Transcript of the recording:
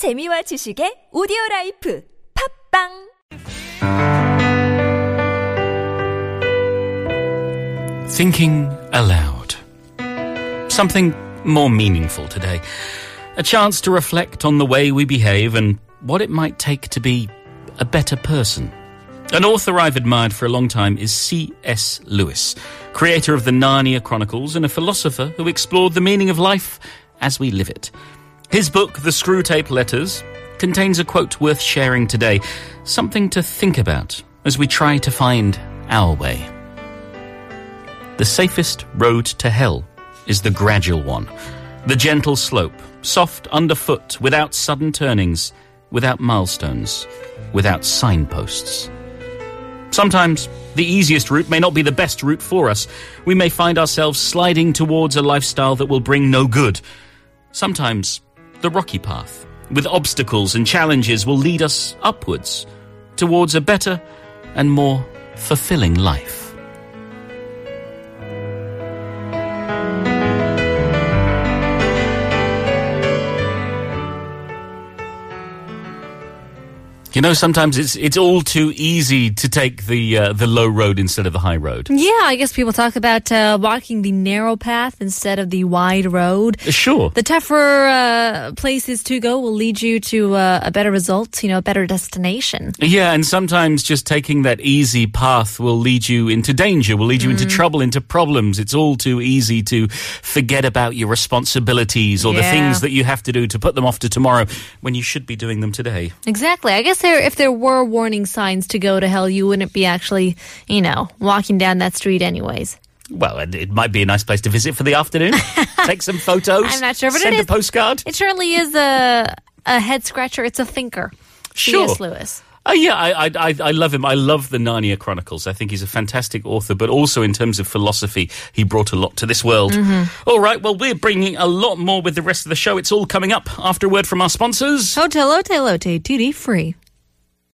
재미와 지식의 오디오 라이프 팝빵 Thinking aloud. Something more meaningful today. A chance to reflect on the way we behave and what it might take to be a better person. An author I've admired for a long time is C.S. Lewis, creator of the Narnia Chronicles and a philosopher who explored the meaning of life as we live it. His book, The Screwtape Letters, contains a quote worth sharing today, something to think about as we try to find our way. The safest road to hell is the gradual one. The gentle slope, soft underfoot, without sudden turnings, without milestones, without signposts. Sometimes the easiest route may not be the best route for us. We may find ourselves sliding towards a lifestyle that will bring no good. Sometimes the rocky path, with obstacles and challenges, will lead us upwards towards a better and more fulfilling life. You know, sometimes it's it's all too easy to take the uh, the low road instead of the high road. Yeah, I guess people talk about uh, walking the narrow path instead of the wide road. Sure. The tougher uh, places to go will lead you to uh, a better result, you know, a better destination. Yeah, and sometimes just taking that easy path will lead you into danger, will lead you into trouble, into problems. It's all too easy to forget about your responsibilities or the things that you have to do to put them off to tomorrow when you should be doing them today. Exactly. I guess there, if there were warning signs to go to hell, you wouldn't be actually, you know, walking down that street anyways. Well, it, it might be a nice place to visit for the afternoon. Take some photos. I'm not sure, but it send a is- postcard. It certainly is a a head scratcher. It's a thinker. Sure. C.S. Lewis. Oh yeah, I, I I I love him. I love the Narnia Chronicles. I think he's a fantastic author, but also in terms of philosophy, he brought a lot to this world. Mm-hmm. All right, well, we're bringing a lot more with the rest of the show. It's all coming up after a word from our sponsors. Hotel Lotte Lotte, duty free.